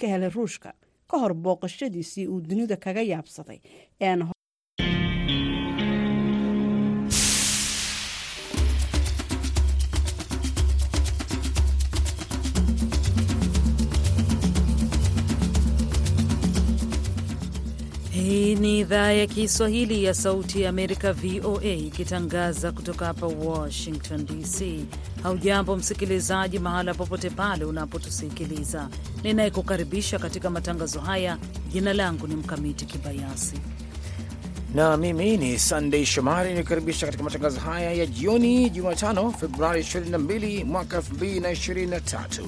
ka helay ruushka ka hor booqashadiisii uu dunida kaga yaabsaday ni idhaa ya Kiswahili ya Sauti ya Amerika, VOA, ikitangaza kutoka hapa Washington DC. Haujambo msikilizaji, mahala popote pale unapotusikiliza. Ninayekukaribisha katika matangazo haya, jina langu ni Mkamiti Kibayasi na mimi ni Sandey Shomari nikukaribisha katika matangazo haya ya jioni, Jumatano Februari 22 mwaka 2023.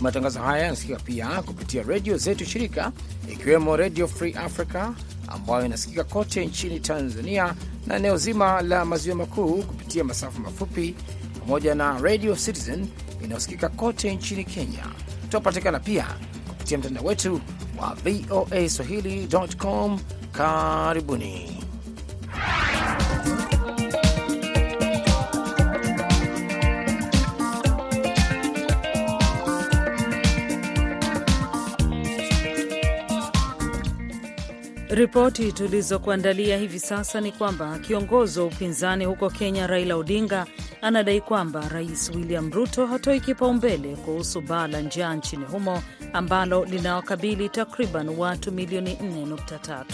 Matangazo haya yanasikika pia kupitia redio zetu shirika, ikiwemo Redio Free Africa ambayo inasikika kote nchini Tanzania na eneo zima la maziwa makuu kupitia masafa mafupi, pamoja na Radio Citizen inayosikika kote nchini Kenya. Tunapatikana pia kupitia mtandao wetu wa VOA swahili.com. Karibuni. Ripoti tulizokuandalia hivi sasa ni kwamba kiongozi wa upinzani huko Kenya Raila Odinga anadai kwamba Rais William Ruto hatoi kipaumbele kuhusu baa la njaa nchini humo ambalo linawakabili takriban watu milioni 4.3.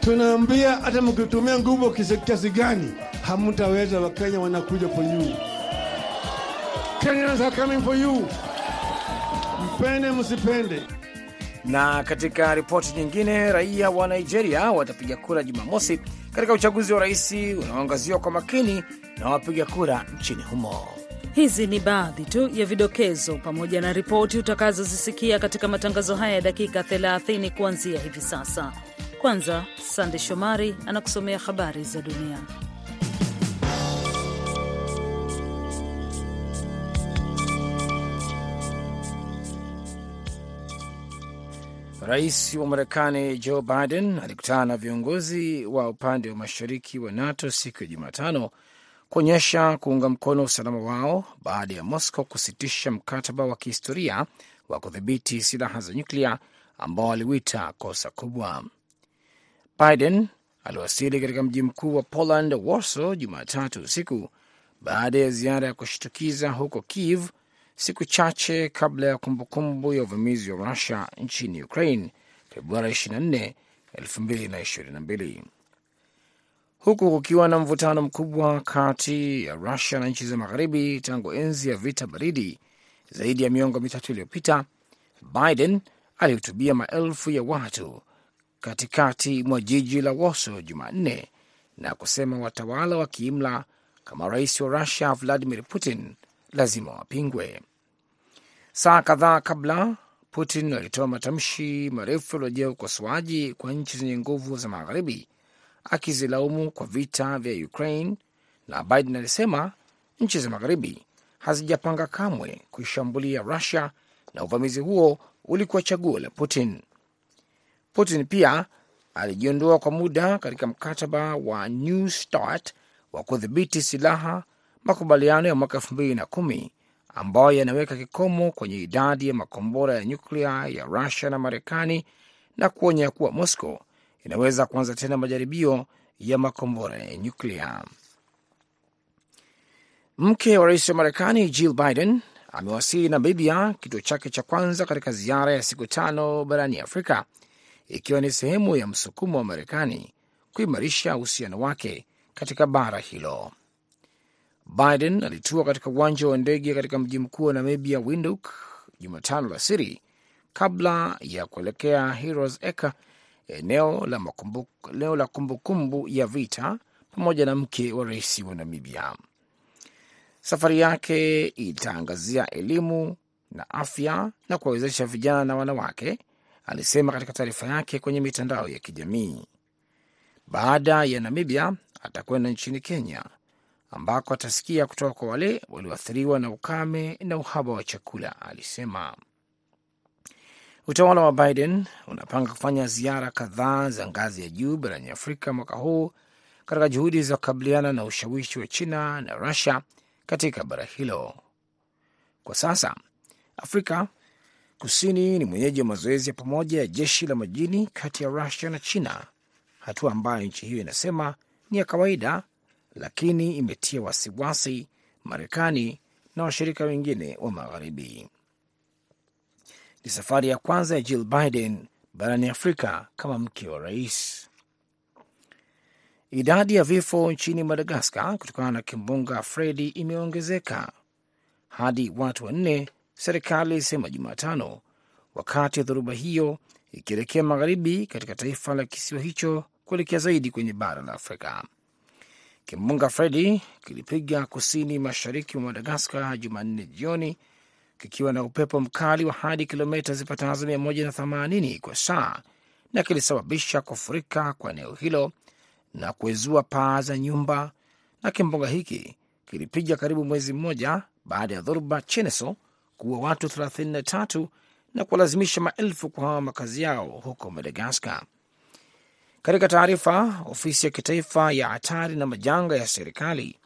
Tunaambia hata mkitumia nguvu kiasi gani hamtaweza. Wakenya wanakuja for you. Kenyans are coming for you. Mpende msipende. Na katika ripoti nyingine, raia wa Nigeria watapiga kura Jumamosi katika uchaguzi wa rais unaoangaziwa kwa makini na wapiga kura nchini humo. Hizi ni baadhi tu ya vidokezo pamoja na ripoti utakazozisikia katika matangazo haya ya dakika 30 kuanzia hivi sasa. Kwanza, Sande Shomari anakusomea habari za dunia. Rais wa Marekani Joe Biden alikutana na viongozi wa upande wa mashariki wa NATO siku ya Jumatano kuonyesha kuunga mkono usalama wao baada ya Moscow kusitisha mkataba wa kihistoria wa kudhibiti silaha za nyuklia ambao aliwita kosa kubwa. Biden aliwasili katika mji mkuu wa Poland, Warsaw, Jumatatu usiku baada ya ziara ya kushtukiza huko Kiev siku chache kabla ya kumbukumbu ya uvamizi wa Rusia nchini Ukraine Februari 24, 2022, huku kukiwa na mvutano mkubwa kati ya Rusia na nchi za magharibi tangu enzi ya vita baridi zaidi ya miongo mitatu iliyopita. Biden alihutubia maelfu ya watu katikati mwa jiji la Warsaw Jumanne na kusema watawala wa kiimla kama rais wa Rusia Vladimir Putin lazima wapingwe. Saa kadhaa kabla, Putin alitoa matamshi marefu yaliyojaa ukosoaji kwa nchi zenye nguvu za magharibi, akizilaumu kwa vita vya Ukraine, na Biden alisema nchi za magharibi hazijapanga kamwe kuishambulia Rusia na uvamizi huo ulikuwa chaguo la Putin. Putin pia alijiondoa kwa muda katika mkataba wa New START wa kudhibiti silaha, makubaliano ya mwaka elfu mbili na kumi ambayo yanaweka kikomo kwenye idadi ya makombora ya nyuklia ya Rusia na Marekani na kuonya kuwa Moscow inaweza kuanza tena majaribio ya makombora ya nyuklia. Mke wa rais wa Marekani Jill Biden amewasili Namibia, kituo chake cha kwanza katika ziara ya siku tano barani Afrika, ikiwa ni sehemu ya msukumo wa Marekani kuimarisha uhusiano wake katika bara hilo. Biden alitua katika uwanja wa ndege katika mji mkuu wa Namibia, Windhoek, Jumatano la siri kabla ya kuelekea Heroes Acre, eneo la kumbukumbu kumbu ya vita, pamoja na mke wa rais wa Namibia. Safari yake itaangazia elimu na afya na kuwawezesha vijana na wanawake, alisema katika taarifa yake kwenye mitandao ya kijamii. Baada ya Namibia atakwenda nchini Kenya ambako atasikia kutoka kwa wale walioathiriwa na ukame na uhaba wa chakula, alisema. Utawala wa Biden unapanga kufanya ziara kadhaa za ngazi ya juu barani Afrika mwaka huu katika juhudi za kukabiliana na ushawishi wa China na Rusia katika bara hilo. Kwa sasa Afrika Kusini ni mwenyeji wa mazoezi ya pamoja ya jeshi la majini kati ya Rusia na China, hatua ambayo nchi hiyo inasema ni ya kawaida, lakini imetia wasiwasi Marekani na washirika wengine wa Magharibi. Ni safari ya kwanza ya Jill Biden barani Afrika kama mke wa rais. Idadi ya vifo nchini Madagaskar kutokana na kimbunga Fredi imeongezeka hadi watu wanne, serikali ilisema Jumatano, wakati dhoruba hiyo ikielekea magharibi katika taifa la kisiwa hicho kuelekea zaidi kwenye bara la Afrika. Kimbunga Fredi kilipiga kusini mashariki mwa Madagaskar Jumanne jioni kikiwa na upepo mkali wa hadi kilomita zipatazo 180 kwa saa na kilisababisha kufurika kwa eneo hilo na kuezua paa za nyumba. Na kimbunga hiki kilipiga karibu mwezi mmoja baada ya dhoruba Cheneso kuua watu 33 na kuwalazimisha maelfu kuhama makazi yao huko Madagaskar. Katika taarifa, ofisi ya kitaifa ya hatari na majanga ya serikali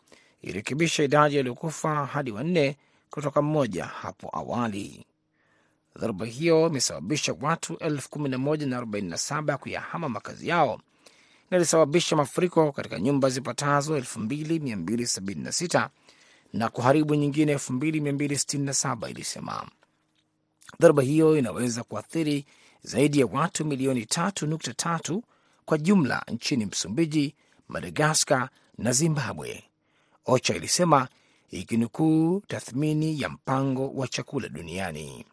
ilirekebisha idadi yaliyokufa hadi wanne kutoka mmoja hapo awali. Dhoruba hiyo imesababisha watu elfu kumi na moja na arobaini na saba kuyahama makazi yao na ilisababisha mafuriko katika nyumba zipatazo elfu mbili mia mbili sabini na kuharibu nyingine elfu mbili mia mbili sitini na saba ilisema. Dhoruba hiyo inaweza kuathiri zaidi ya watu milioni tatu nukta tatu kwa jumla nchini Msumbiji, Madagaskar na Zimbabwe, OCHA ilisema ikinukuu tathmini ya mpango wa chakula duniani.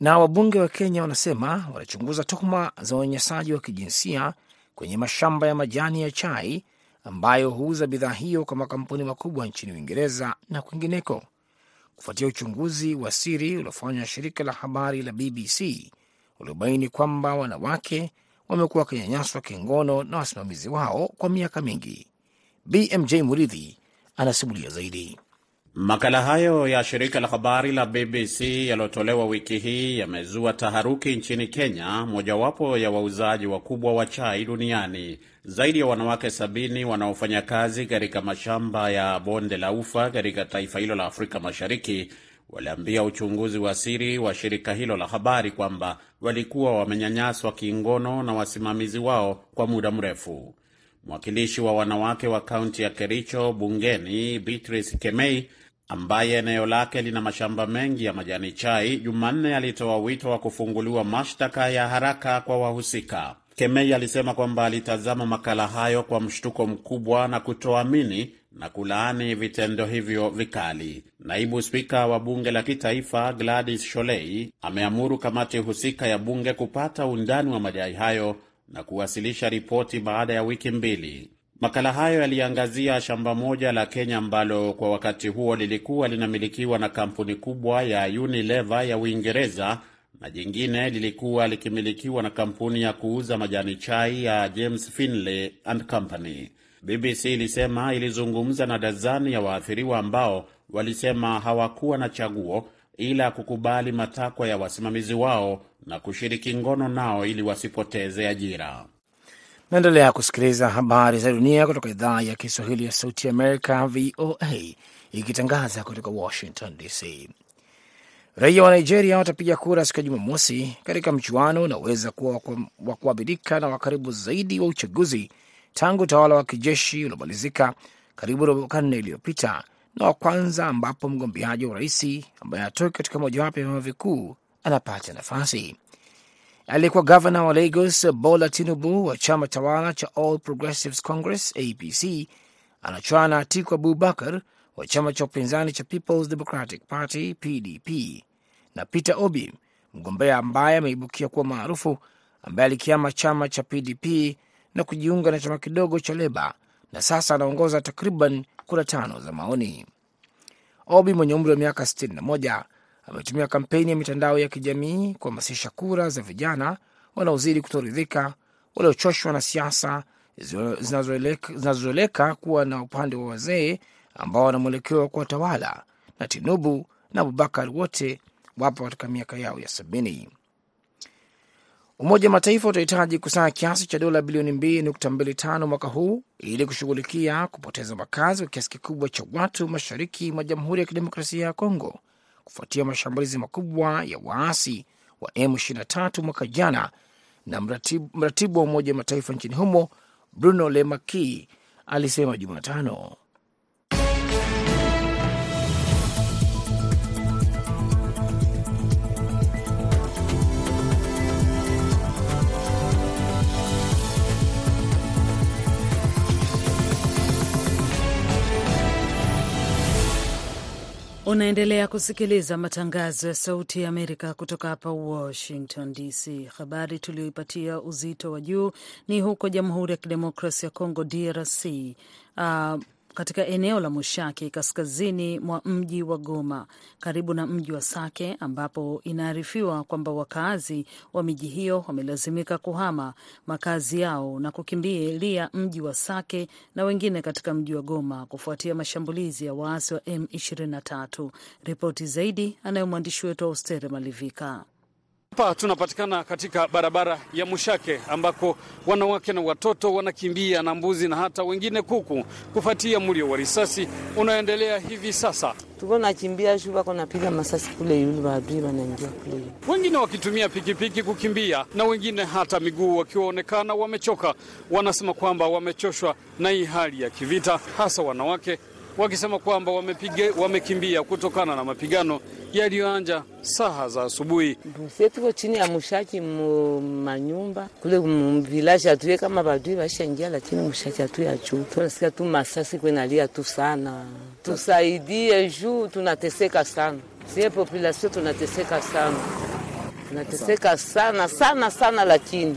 Na wabunge wa Kenya wanasema wanachunguza tuhuma za unyanyasaji wa kijinsia kwenye mashamba ya majani ya chai ambayo huuza bidhaa hiyo kwa makampuni makubwa nchini Uingereza na kwingineko, kufuatia uchunguzi wa siri uliofanywa shirika la habari la BBC uliobaini kwamba wanawake wamekuwa wakinyanyaswa kingono na wasimamizi wao kwa miaka mingi. BMJ Muridhi anasimulia zaidi. Makala hayo ya shirika la habari la BBC yaliyotolewa wiki hii yamezua taharuki nchini Kenya, mojawapo ya wauzaji wakubwa wa chai duniani. Zaidi ya wanawake sabini wanaofanya kazi katika mashamba ya bonde la ufa katika taifa hilo la Afrika Mashariki waliambia uchunguzi wa siri wa shirika hilo la habari kwamba walikuwa wamenyanyaswa kingono na wasimamizi wao kwa muda mrefu. Mwakilishi wa wanawake wa kaunti ya Kericho bungeni Beatrice Kemei ambaye eneo lake lina mashamba mengi ya majani chai, Jumanne alitoa wito wa kufunguliwa mashtaka ya haraka kwa wahusika. Kemei alisema kwamba alitazama makala hayo kwa mshtuko mkubwa na kutoamini na kulaani vitendo hivyo vikali. Naibu spika wa bunge la kitaifa Gladys Sholei ameamuru kamati husika ya bunge kupata undani wa madai hayo na kuwasilisha ripoti baada ya wiki mbili. Makala hayo yaliangazia shamba moja la Kenya ambalo kwa wakati huo lilikuwa linamilikiwa na kampuni kubwa ya Unilever ya Uingereza na jingine lilikuwa likimilikiwa na kampuni ya kuuza majani chai ya James Finlay and Company. BBC ilisema ilizungumza na dazani ya waathiriwa ambao walisema hawakuwa na chaguo ila kukubali matakwa ya wasimamizi wao na kushiriki ngono nao ili wasipoteze ajira. Naendelea kusikiliza habari za dunia kutoka idhaa ya Kiswahili ya Sauti Amerika, VOA, ikitangaza kutoka Washington DC. Raia wa Nigeria watapiga kura siku ya Jumamosi katika mchuano unaweza kuwa wa kuabirika na wa karibu zaidi wa uchaguzi tangu utawala wa kijeshi uliomalizika karibu robo karne iliyopita na wa kwanza ambapo mgombeaji wa urais ambaye atoki katika mojawapo ya vyama vikuu anapata nafasi. Aliyekuwa gavana wa Lagos Bola Tinubu wa chama tawala cha All Progressives Congress APC anachuana na Atiku Abubakar wa chama cha upinzani cha Peoples Democratic Party PDP na Peter Obi, mgombea ambaye ameibukia kuwa maarufu, ambaye alikiama chama cha PDP na kujiunga na chama kidogo cha Leba na sasa anaongoza takriban kura tano za maoni. Obi mwenye umri wa miaka 61 ametumia kampeni ya mitandao ya kijamii kuhamasisha kura za vijana wanaozidi kutoridhika, waliochoshwa na siasa zinazoeleka kuwa na upande wa wazee ambao wana mwelekeo wa kuwatawala, na Tinubu na Abubakar wote wapo katika miaka yao ya sabini. Umoja wa Mataifa utahitaji kusanya kiasi cha dola bilioni 2.25 mwaka huu ili kushughulikia kupoteza makazi kwa kiasi kikubwa cha watu mashariki mwa Jamhuri ya Kidemokrasia ya Kongo kufuatia mashambulizi makubwa ya waasi wa M23 mwaka jana, na mratibu, mratibu wa Umoja wa Mataifa nchini humo Bruno Lemaki alisema Jumatano. Unaendelea kusikiliza matangazo ya Sauti ya Amerika kutoka hapa Washington DC. Habari tuliyoipatia uzito wa juu ni huko Jamhuri ya Kidemokrasi ya Kongo, DRC. Uh, katika eneo la Mushaki kaskazini mwa mji wa Goma karibu na mji wa Sake ambapo inaarifiwa kwamba wakazi wa miji hiyo wamelazimika kuhama makazi yao na kukimbilia mji wa Sake na wengine katika mji wa Goma kufuatia mashambulizi ya waasi wa M23. Ripoti zaidi anayo mwandishi wetu wa Austere Malivika. Hapa tunapatikana katika barabara ya Mushake ambako wanawake na watoto wanakimbia na mbuzi na hata wengine kuku kufuatia mlio wa risasi unaendelea hivi sasa. Tuko nakimbia juu wako napiga masasi kule yule maadui wanaingia kule. Wengine wakitumia pikipiki kukimbia na wengine hata miguu wakiwaonekana wamechoka. Wanasema kwamba wamechoshwa na hii hali ya kivita, hasa wanawake wakisema kwamba wamepige, wamekimbia kutokana na mapigano yaliyoanja saha za asubuhi. Sie tuko chini ya mushaki mu manyumba kule mvilaji atuye kama badui bashaingia, lakini mushaki atuye juu. Tunasikia tu masasi kwenalia tu sana, tusaidie juu tunateseka sana. Sie populasio tunateseka sana, tunateseka sana sana sana, lakini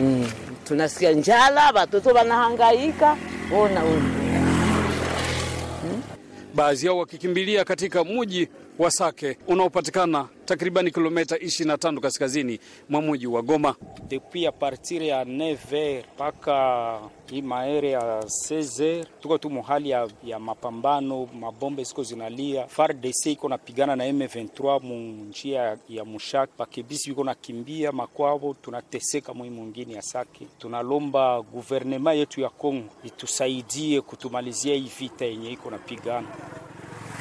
mm, tunasikia njala, batoto banahangaika. Ona baadhi yao wakikimbilia katika mji wa Sake unaopatikana takribani kilomita 25 kaskazini mwa mji wa Goma. Depuis a partir ya 9h mpaka hii maere ya 16h tuko tu muhali ya, ya mapambano, mabombe ziko zinalia. FARDC iko napigana na M23 mu njia ya Mushaki, bakebisi iko nakimbia makwao, tunateseka mwi mwingine ya Sake. Tunalomba guvernema yetu ya Kongo itusaidie kutumalizia hii vita yenye iko napigana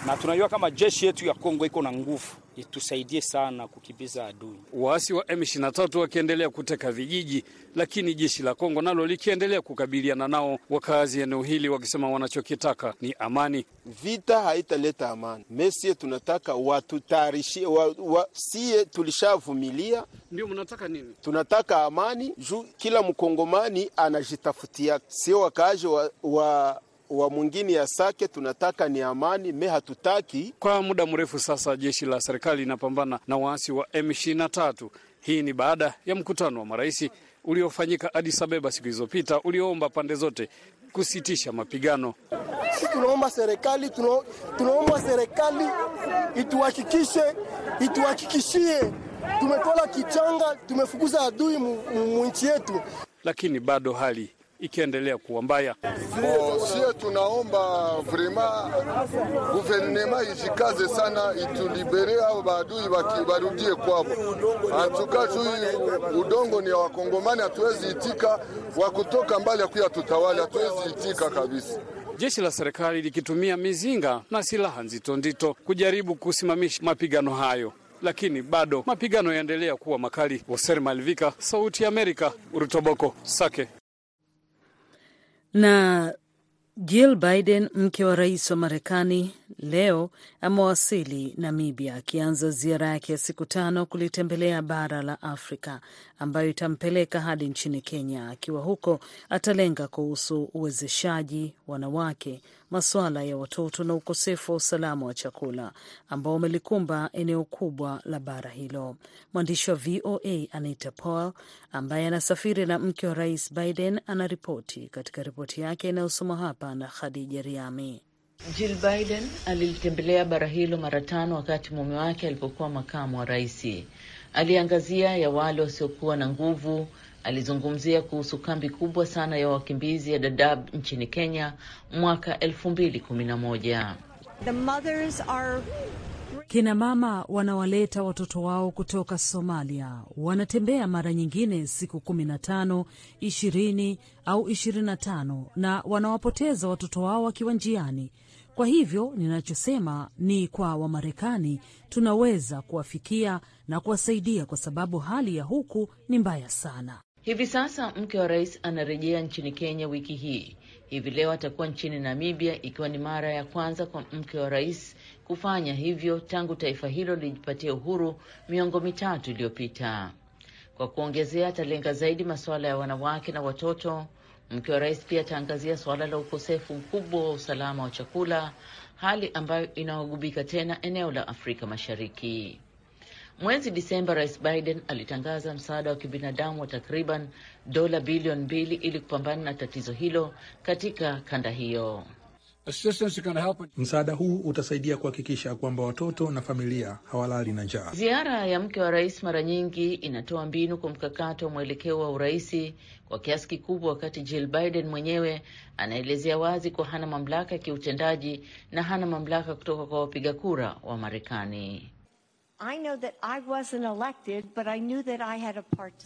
na tunajua kama jeshi yetu ya Kongo iko na nguvu, itusaidie sana kukibiza adui. Waasi wa M23 wakiendelea kuteka vijiji, lakini jeshi la Kongo nalo likiendelea kukabiliana nao. Wakazi eneo hili wakisema wanachokitaka ni amani. Vita haitaleta amani, mesie tunataka watutayarishie wa, wa, sie tulishavumilia. Ndio mnataka nini? Tunataka amani juu kila mkongomani anajitafutia, sio wakaaji wa, wa wa mwingine ya Sake tunataka ni amani, me hatutaki. Kwa muda mrefu sasa jeshi la serikali linapambana na waasi wa M23. Hii ni baada ya mkutano wa marais uliofanyika Addis Ababa siku zilizopita ulioomba pande zote kusitisha mapigano. Sisi tunaomba serikali tuna, tunaomba serikali ituhakikishe ituhakikishie tumetola kichanga, tumefukuza adui mu nchi yetu, lakini bado hali ikiendelea kuwa mbaya. Sie tunaomba vrema guvernema ijikaze sana, itulibere au baadui barudie kwabo. Antuka juu udongo ni ya Wakongomani, hatuwezi itika wa kutoka mbali akuya tutawali, hatuwezi itika kabisa. Jeshi la serikali likitumia mizinga na silaha nzito nzito kujaribu kusimamisha mapigano hayo lakini bado mapigano yaendelea kuwa makali. Hoser Malvika, Sauti ya Amerika, Urutoboko, Sake. Na Jill Biden, mke wa rais wa Marekani, leo amewasili Namibia, akianza ziara yake ya siku tano kulitembelea bara la Afrika ambayo itampeleka hadi nchini Kenya. Akiwa huko, atalenga kuhusu uwezeshaji wanawake, masuala ya watoto na ukosefu wa usalama wa chakula ambao umelikumba eneo kubwa la bara hilo. Mwandishi wa VOA Anita Powell ambaye anasafiri na mke wa rais Biden anaripoti katika ripoti yake inayosoma hapa na Khadija Riami. Jill Biden alilitembelea bara hilo mara tano wakati mume wake alipokuwa makamu wa raisi. Aliangazia ya wale wasiokuwa na nguvu. Alizungumzia kuhusu kambi kubwa sana ya wakimbizi ya Dadaab nchini Kenya mwaka elfu mbili kumi na moja. Kina mama wanawaleta watoto wao kutoka Somalia, wanatembea mara nyingine siku kumi na tano, ishirini au ishirini na tano na wanawapoteza watoto wao wakiwa njiani. Kwa hivyo ninachosema ni kwa Wamarekani tunaweza kuwafikia na kuwasaidia, kwa sababu hali ya huku ni mbaya sana. Hivi sasa mke wa rais anarejea nchini Kenya wiki hii. Hivi leo atakuwa nchini Namibia, ikiwa ni mara ya kwanza kwa mke wa rais kufanya hivyo tangu taifa hilo lilijipatia uhuru miongo mitatu iliyopita. Kwa kuongezea, atalenga zaidi masuala ya wanawake na watoto. Mke wa rais pia ataangazia suala la ukosefu mkubwa wa usalama wa chakula, hali ambayo inawagubika tena eneo la Afrika Mashariki. Mwezi Disemba, Rais Biden alitangaza msaada wa kibinadamu wa takriban dola bilioni mbili ili kupambana na tatizo hilo katika kanda hiyo. Msaada huu utasaidia kuhakikisha kwamba watoto na familia hawalali na njaa. Ziara ya mke wa rais mara nyingi inatoa mbinu kwa mkakati wa mwelekeo wa uraisi kwa kiasi kikubwa, wakati Jill Biden mwenyewe anaelezea wazi kuwa hana mamlaka ya kiutendaji na hana mamlaka kutoka kwa wapiga kura wa Marekani.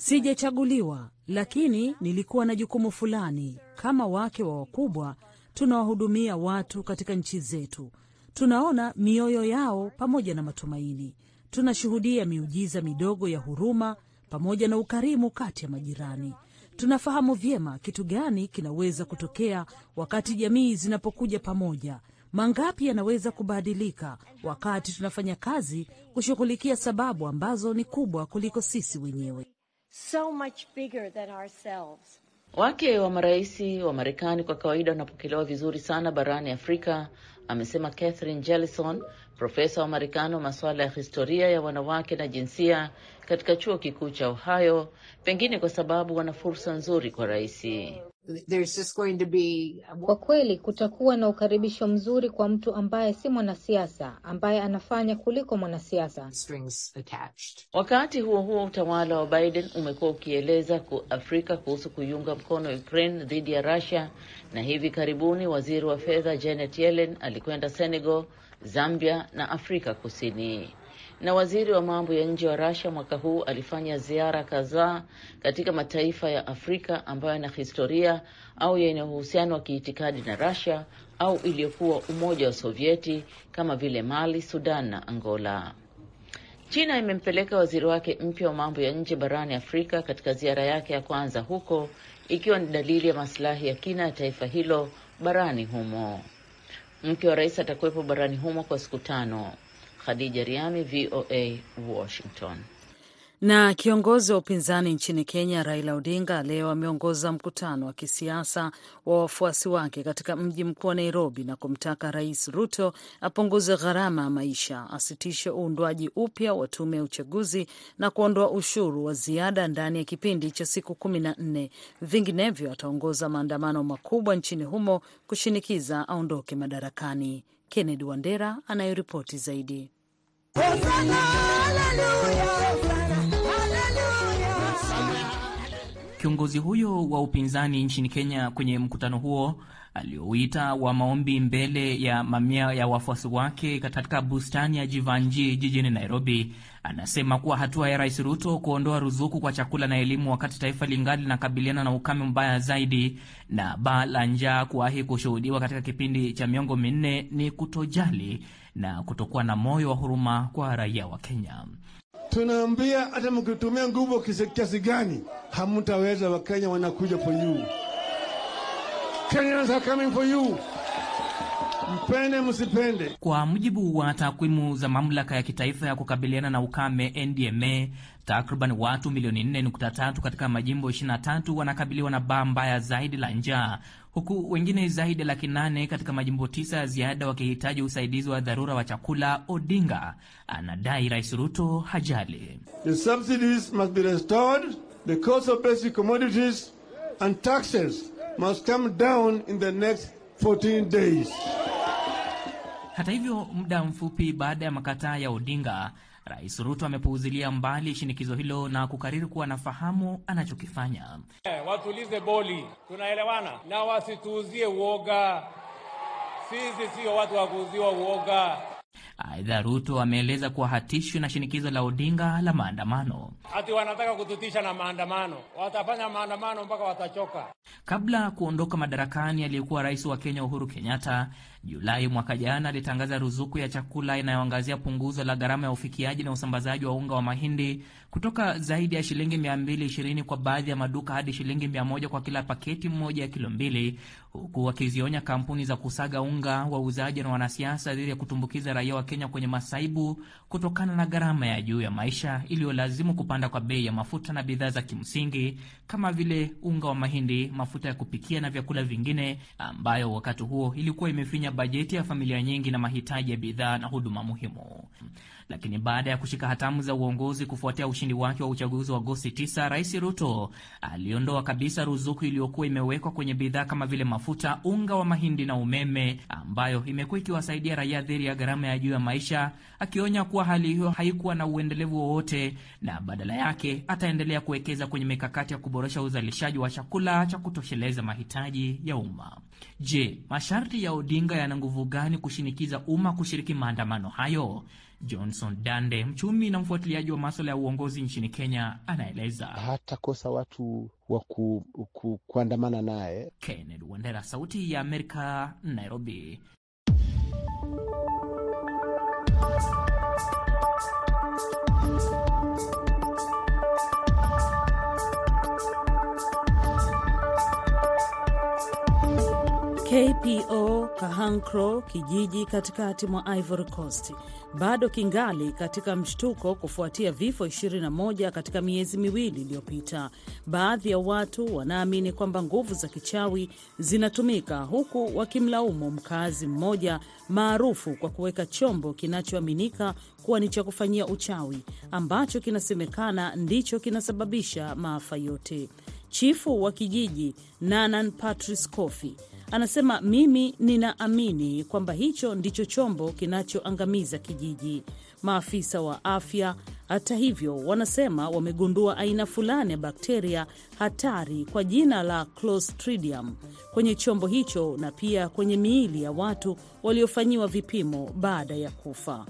Sijachaguliwa, lakini nilikuwa na jukumu fulani. Kama wake wa wakubwa, tunawahudumia watu katika nchi zetu, tunaona mioyo yao pamoja na matumaini, tunashuhudia miujiza midogo ya huruma pamoja na ukarimu kati ya majirani. Tunafahamu vyema kitu gani kinaweza kutokea wakati jamii zinapokuja pamoja. Mangapi yanaweza kubadilika wakati tunafanya kazi kushughulikia sababu ambazo ni kubwa kuliko sisi wenyewe. So much bigger than ourselves. Wake wa marais wa Marekani kwa kawaida wanapokelewa vizuri sana barani Afrika, amesema Catherine Jellison, profesa wa Marekani wa masuala ya historia ya wanawake na jinsia katika chuo kikuu cha Ohio, pengine kwa sababu wana fursa nzuri kwa rais. Kwa kweli kutakuwa na ukaribisho mzuri kwa mtu ambaye si mwanasiasa, ambaye anafanya kuliko mwanasiasa. Wakati huo huo, utawala wa Biden umekuwa ukieleza ku Afrika kuhusu kuiunga mkono Ukraine dhidi ya Russia, na hivi karibuni waziri wa fedha Janet Yellen alikwenda Senegal, Zambia na Afrika Kusini na waziri wa mambo ya nje wa Russia mwaka huu alifanya ziara kadhaa katika mataifa ya Afrika ambayo yana historia au yenye uhusiano wa kiitikadi na Russia au iliyokuwa Umoja wa Sovieti kama vile Mali, Sudan na Angola. China imempeleka waziri wake mpya wa mambo ya nje barani Afrika katika ziara yake ya kwanza huko, ikiwa ni dalili ya masilahi ya kina ya taifa hilo barani humo. Mke wa rais atakuwepo barani humo kwa siku tano. Khadija Riami, VOA, Washington. Na kiongozi wa upinzani nchini Kenya Raila Odinga leo ameongoza mkutano wa kisiasa wa wafuasi wake katika mji mkuu wa Nairobi na kumtaka Rais Ruto apunguze gharama ya maisha, asitishe uundwaji upya wa tume ya uchaguzi na kuondoa ushuru wa ziada ndani ya kipindi cha siku kumi na nne. Vinginevyo ataongoza maandamano makubwa nchini humo kushinikiza aondoke madarakani. Kennedy Wandera anayoripoti zaidi. Kiongozi huyo wa upinzani nchini Kenya kwenye mkutano huo aliouita wa maombi mbele ya mamia ya wafuasi wake katika bustani ya Jivanji jijini Nairobi, anasema kuwa hatua ya Rais Ruto kuondoa ruzuku kwa chakula na elimu wakati taifa lingali linakabiliana na ukame mbaya zaidi na baa la njaa kuwahi kushuhudiwa katika kipindi cha miongo minne ni kutojali na kutokuwa na moyo wa huruma kwa raia wa Kenya. Tunaambia hata mkitumia nguvu kiasi gani hamtaweza. Wakenya wanakuja for you. Kenyans are coming for you. Mpende msipende. Kwa mujibu wa takwimu za mamlaka ya kitaifa ya kukabiliana na ukame NDMA, takriban watu milioni 4.3 katika majimbo 23 wanakabiliwa na baa mbaya zaidi la njaa, huku wengine zaidi ya laki nane katika majimbo tisa ya ziada wakihitaji usaidizi wa dharura wa chakula. Odinga anadai Rais Ruto hajali. The subsidies must be restored. The cost of basic commodities and taxes must come down in the next 14 days. Hata hivyo, muda mfupi baada ya makataa ya Odinga, Rais Ruto amepuuzilia mbali shinikizo hilo na kukariri kuwa anafahamu anachokifanya. Eh, watulize boli, tunaelewana na wasituuzie uoga. Sisi sio watu wa kuuziwa uoga. Aidha, Ruto ameeleza kuwa hatishwi na shinikizo la Odinga la maandamano. Ati wanataka kututisha na maandamano, watafanya maandamano mpaka watachoka. Kabla ya kuondoka madarakani, aliyekuwa rais wa Kenya Uhuru Kenyatta Julai mwaka jana alitangaza ruzuku ya chakula inayoangazia punguzo la gharama ya ufikiaji na usambazaji wa unga wa mahindi kutoka zaidi ya shilingi 220 kwa baadhi ya maduka hadi shilingi 100 kwa kila paketi moja ya kilo mbili, huku wakizionya kampuni za kusaga unga, wauzaji na wanasiasa dhidi ya kutumbukiza raia wa Kenya kwenye masaibu kutokana na gharama ya juu ya maisha iliyolazimu kupanda kwa bei ya mafuta na bidhaa za kimsingi kama vile unga wa mahindi, mafuta ya kupikia na vyakula vingine, ambayo wakati huo ilikuwa imefinya bajeti ya familia nyingi na mahitaji ya bidhaa na huduma muhimu. Lakini baada ya kushika hatamu za uongozi kufuatia ushindi wake wa uchaguzi wa Agosti 9, Rais Ruto aliondoa kabisa ruzuku iliyokuwa imewekwa kwenye bidhaa kama vile mafuta, unga wa mahindi na umeme, ambayo imekuwa ikiwasaidia raia dhidi ya gharama ya juu ya maisha, akionya kuwa hali hiyo haikuwa na uendelevu wowote na badala yake ataendelea kuwekeza kwenye mikakati ya kuboresha uzalishaji wa chakula cha kutosheleza mahitaji ya umma. Je, masharti ya Odinga yana nguvu gani kushinikiza umma kushiriki maandamano hayo? Johnson Dande, mchumi na mfuatiliaji wa maswala ya uongozi nchini Kenya, anaeleza. Hatakosa watu wa ku, ku, kuandamana naye. Kenneth Wandera, Sauti ya Amerika, Nairobi. KPO Kahankro, kijiji katikati mwa Ivory Coast, bado kingali katika mshtuko kufuatia vifo 21 katika miezi miwili iliyopita. Baadhi ya watu wanaamini kwamba nguvu za kichawi zinatumika, huku wakimlaumu mkazi mmoja maarufu kwa kuweka chombo kinachoaminika kuwa ni cha kufanyia uchawi ambacho kinasemekana ndicho kinasababisha maafa yote. Chifu wa kijiji Nanan Patrice Kofi anasema mimi ninaamini kwamba hicho ndicho chombo kinachoangamiza kijiji. Maafisa wa afya, hata hivyo, wanasema wamegundua aina fulani ya bakteria hatari kwa jina la Clostridium kwenye chombo hicho na pia kwenye miili ya watu waliofanyiwa vipimo baada ya kufa.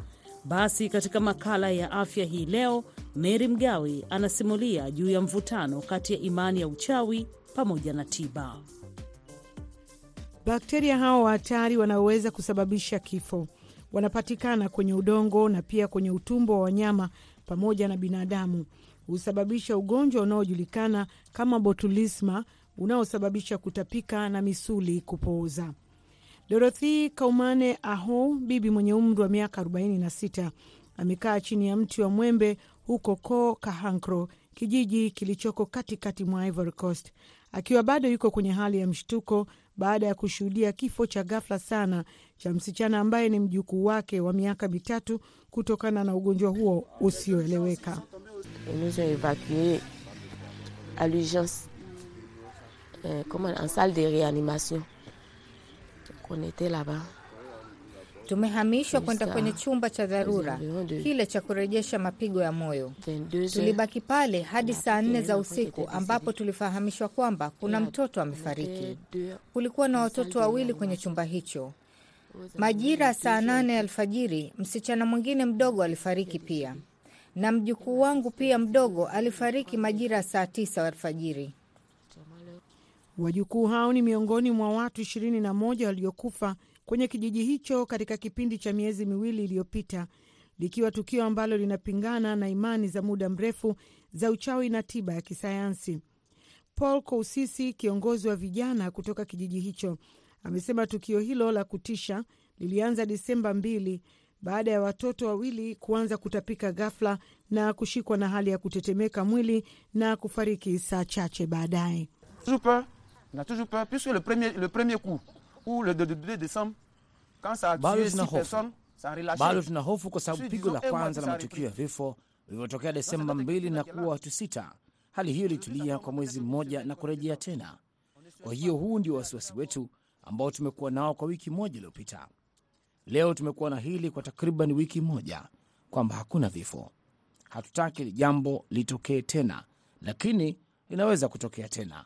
Basi katika makala ya afya hii leo, Mary Mgawe anasimulia juu ya mvutano kati ya imani ya uchawi pamoja na tiba. Bakteria hao hatari wanaoweza kusababisha kifo wanapatikana kwenye udongo na pia kwenye utumbo wa wanyama pamoja na binadamu. Husababisha ugonjwa unaojulikana kama botulisma unaosababisha kutapika na misuli kupooza. Dorothy Kaumane Aho, bibi mwenye umri wa miaka 46, amekaa chini ya mti wa mwembe huko Ko Kahankro, kijiji kilichoko katikati mwa Ivory Coast, akiwa bado yuko kwenye hali ya mshtuko baada ya kushuhudia kifo cha ghafla sana cha msichana ambaye ni mjukuu wake wa miaka mitatu kutokana na ugonjwa huo usioeleweka. Tumehamishwa kwenda kwenye chumba cha dharura. Kile cha kurejesha mapigo ya moyo. Tulibaki pale hadi saa nne za usiku, ambapo tulifahamishwa kwamba kuna mtoto amefariki. Kulikuwa na watoto wawili kwenye chumba hicho. Majira saa nane alfajiri, msichana mwingine mdogo alifariki pia, na mjukuu wangu pia mdogo alifariki majira ya saa tisa alfajiri. Wajukuu hao ni miongoni mwa watu ishirini na moja waliokufa kwenye kijiji hicho katika kipindi cha miezi miwili iliyopita, likiwa tukio ambalo linapingana na imani za muda mrefu za uchawi na tiba ya kisayansi. Paul Kousisi, kiongozi wa vijana kutoka kijiji hicho, amesema tukio hilo la kutisha lilianza Disemba mbili baada ya watoto wawili kuanza kutapika ghafla na kushikwa na hali ya kutetemeka mwili na kufariki saa chache baadaye. Bado tuna hofu, bado tuna hofu kwa sababu pigo la kwanza la matukio ya vifo vilivyotokea Desemba mbili na kuwa watu sita. Hali hiyo ilitulia kwa mwezi mmoja na kurejea tena. Kwa hiyo huu ndio wasiwasi wetu ambao tumekuwa nao kwa wiki moja iliyopita. Leo tumekuwa na hili kwa takriban wiki moja, kwamba hakuna vifo. Hatutaki jambo litokee tena, lakini linaweza kutokea tena.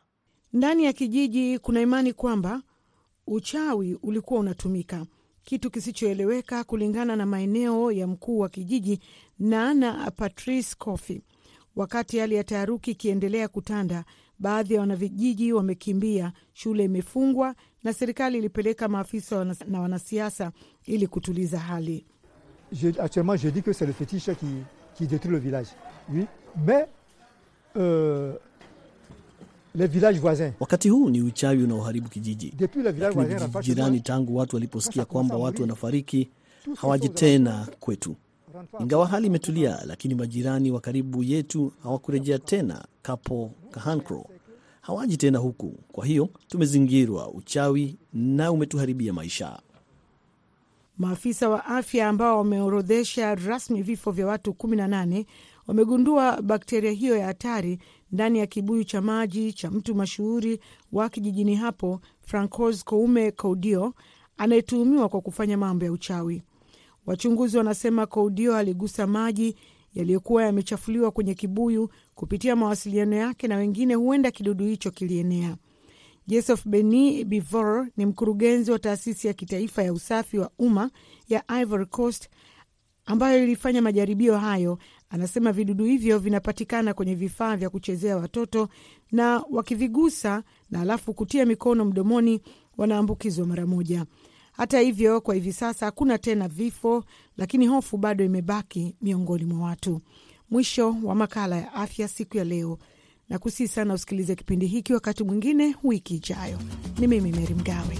Ndani ya kijiji kuna imani kwamba uchawi ulikuwa unatumika kitu kisichoeleweka kulingana na maeneo ya mkuu wa kijiji Nana Patrice Coffey. Wakati hali ya taharuki ikiendelea kutanda, baadhi ya wanavijiji wamekimbia, shule imefungwa na serikali ilipeleka maafisa na wanasiasa ili kutuliza hali. Je, actuellement je dis que c'est le fétiche qui, qui détruit le village oui mais euh. Wakati huu ni uchawi unaoharibu kijiji, Depuis le village lakini vijiji jirani, tangu watu waliposikia kwamba watu wanafariki, hawaji tena kwetu. Ingawa hali imetulia, lakini majirani wa karibu yetu hawakurejea tena. Kapo Kahankro hawaji tena huku, kwa hiyo tumezingirwa. Uchawi na umetuharibia maisha. Maafisa wa afya ambao wameorodhesha rasmi vifo vya watu 18 wamegundua bakteria hiyo ya hatari ndani ya kibuyu cha maji cha mtu mashuhuri wa kijijini hapo, Francois Koume Koudio, anayetuhumiwa kwa kufanya mambo ya uchawi. Wachunguzi wanasema Koudio aligusa maji yaliyokuwa yamechafuliwa kwenye kibuyu kupitia mawasiliano yake na wengine, huenda kidudu hicho kilienea. Joseph Beni Bivor ni mkurugenzi wa taasisi ya kitaifa ya usafi wa umma ya Ivory Coast ambayo ilifanya majaribio hayo. Anasema vidudu hivyo vinapatikana kwenye vifaa vya kuchezea watoto, na wakivigusa na alafu kutia mikono mdomoni wanaambukizwa mara moja. Hata hivyo, kwa hivi sasa hakuna tena vifo, lakini hofu bado imebaki miongoni mwa watu. Mwisho wa makala ya afya siku ya leo, na kusii sana usikilize kipindi hiki wakati mwingine wiki ijayo. Ni mimi Meri Mgawe.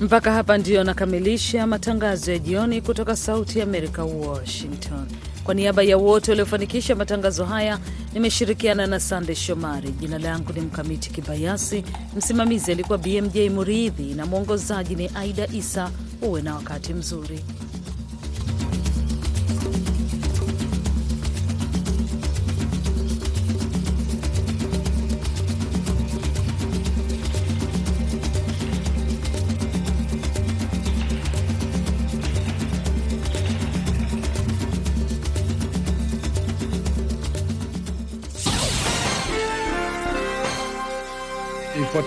Mpaka hapa ndio nakamilisha matangazo ya jioni kutoka Sauti ya Amerika, Washington. Kwa niaba ya wote waliofanikisha matangazo haya, nimeshirikiana na Sande Shomari. Jina langu ni Mkamiti Kibayasi, msimamizi alikuwa BMJ Muridhi na mwongozaji ni Aida Isa. Uwe na wakati mzuri.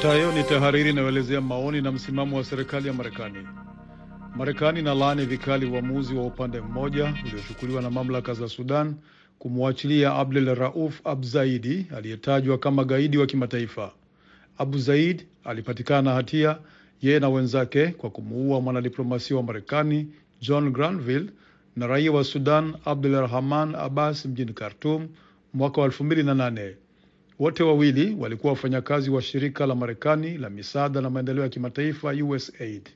Ifuatayo ni tahariri inayoelezea maoni na msimamo wa serikali ya Marekani. Marekani inalaani vikali uamuzi wa upande mmoja uliochukuliwa na mamlaka za Sudan kumwachilia Abdel Rauf Abzaidi aliyetajwa kama gaidi wa kimataifa. Abu Zaid alipatikana na hatia yeye na wenzake kwa kumuua mwanadiplomasia wa Marekani John Granville na raia wa Sudan Abdul Rahman Abbas mjini Khartum mwaka wa 2008. Wote wawili walikuwa wafanyakazi wa shirika la Marekani la misaada na maendeleo ya kimataifa USAID.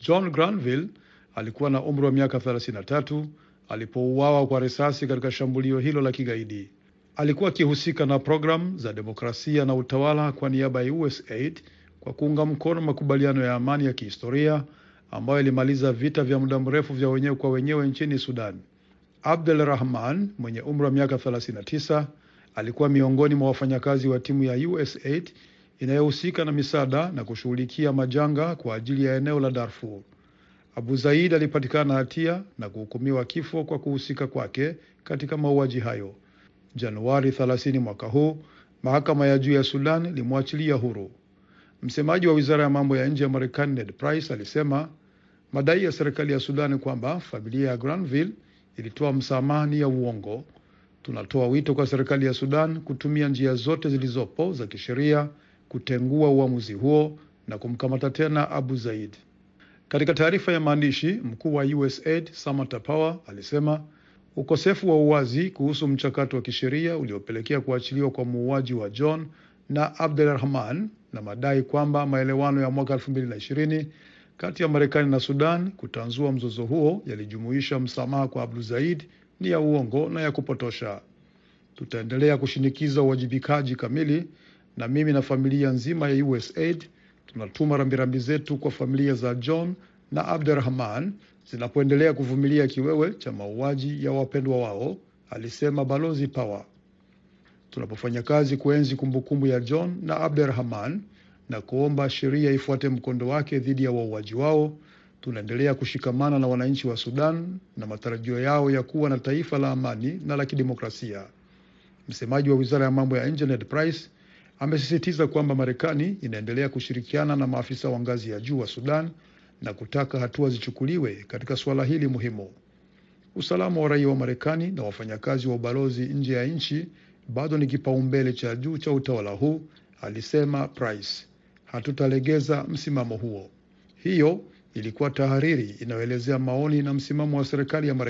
John Granville alikuwa na umri wa miaka 33 alipouawa kwa risasi katika shambulio hilo la kigaidi. Alikuwa akihusika na programu za demokrasia na utawala kwa niaba ya USAID kwa kuunga mkono makubaliano ya amani ya kihistoria ambayo ilimaliza vita vya muda mrefu vya wenyewe kwa wenyewe nchini Sudan. Abdel Rahman mwenye umri wa miaka 39 alikuwa miongoni mwa wafanyakazi wa timu ya USAID inayohusika na misaada na kushughulikia majanga kwa ajili ya eneo la Darfur. Abu Zaid alipatikana na hatia na kuhukumiwa kifo kwa kuhusika kwake katika mauaji hayo. Januari 30 mwaka huu, mahakama ya juu ya Sudan ilimwachilia huru. Msemaji wa wizara ya mambo ya nje ya Marekani Ned Price alisema madai ya serikali ya Sudan kwamba familia ya Granville ilitoa msamaha ni ya uongo. Tunatoa wito kwa serikali ya Sudan kutumia njia zote zilizopo za kisheria kutengua uamuzi huo na kumkamata tena Abu Zaid. Katika taarifa ya maandishi, mkuu wa USAID Samantha Power alisema ukosefu wa uwazi kuhusu mchakato wa kisheria uliopelekea kuachiliwa kwa muuaji wa John na Abdulrahman na madai kwamba maelewano ya mwaka 2020 kati ya Marekani na Sudan kutanzua mzozo huo yalijumuisha msamaha kwa Abu Zaid ni ya uongo na ya kupotosha. Tutaendelea kushinikiza uwajibikaji kamili, na mimi na familia nzima ya USAID tunatuma rambirambi zetu kwa familia za John na Abdurahman zinapoendelea kuvumilia kiwewe cha mauaji ya wapendwa wao, alisema Balozi Power. Tunapofanya kazi kuenzi kumbukumbu ya John na Abdurahman na kuomba sheria ifuate mkondo wake dhidi ya wauaji wao, tunaendelea kushikamana na wananchi wa Sudan na matarajio yao ya kuwa na taifa la amani na la kidemokrasia. Msemaji wa wizara ya mambo ya nje Ned Price Amesisitiza kwamba Marekani inaendelea kushirikiana na maafisa wa ngazi ya juu wa Sudan na kutaka hatua zichukuliwe katika suala hili muhimu. Usalama wa raia wa Marekani na wafanyakazi wa ubalozi nje ya nchi bado ni kipaumbele cha juu cha utawala huu, alisema Price. Hatutalegeza msimamo huo. Hiyo ilikuwa tahariri inayoelezea maoni na msimamo wa serikali ya Marekani.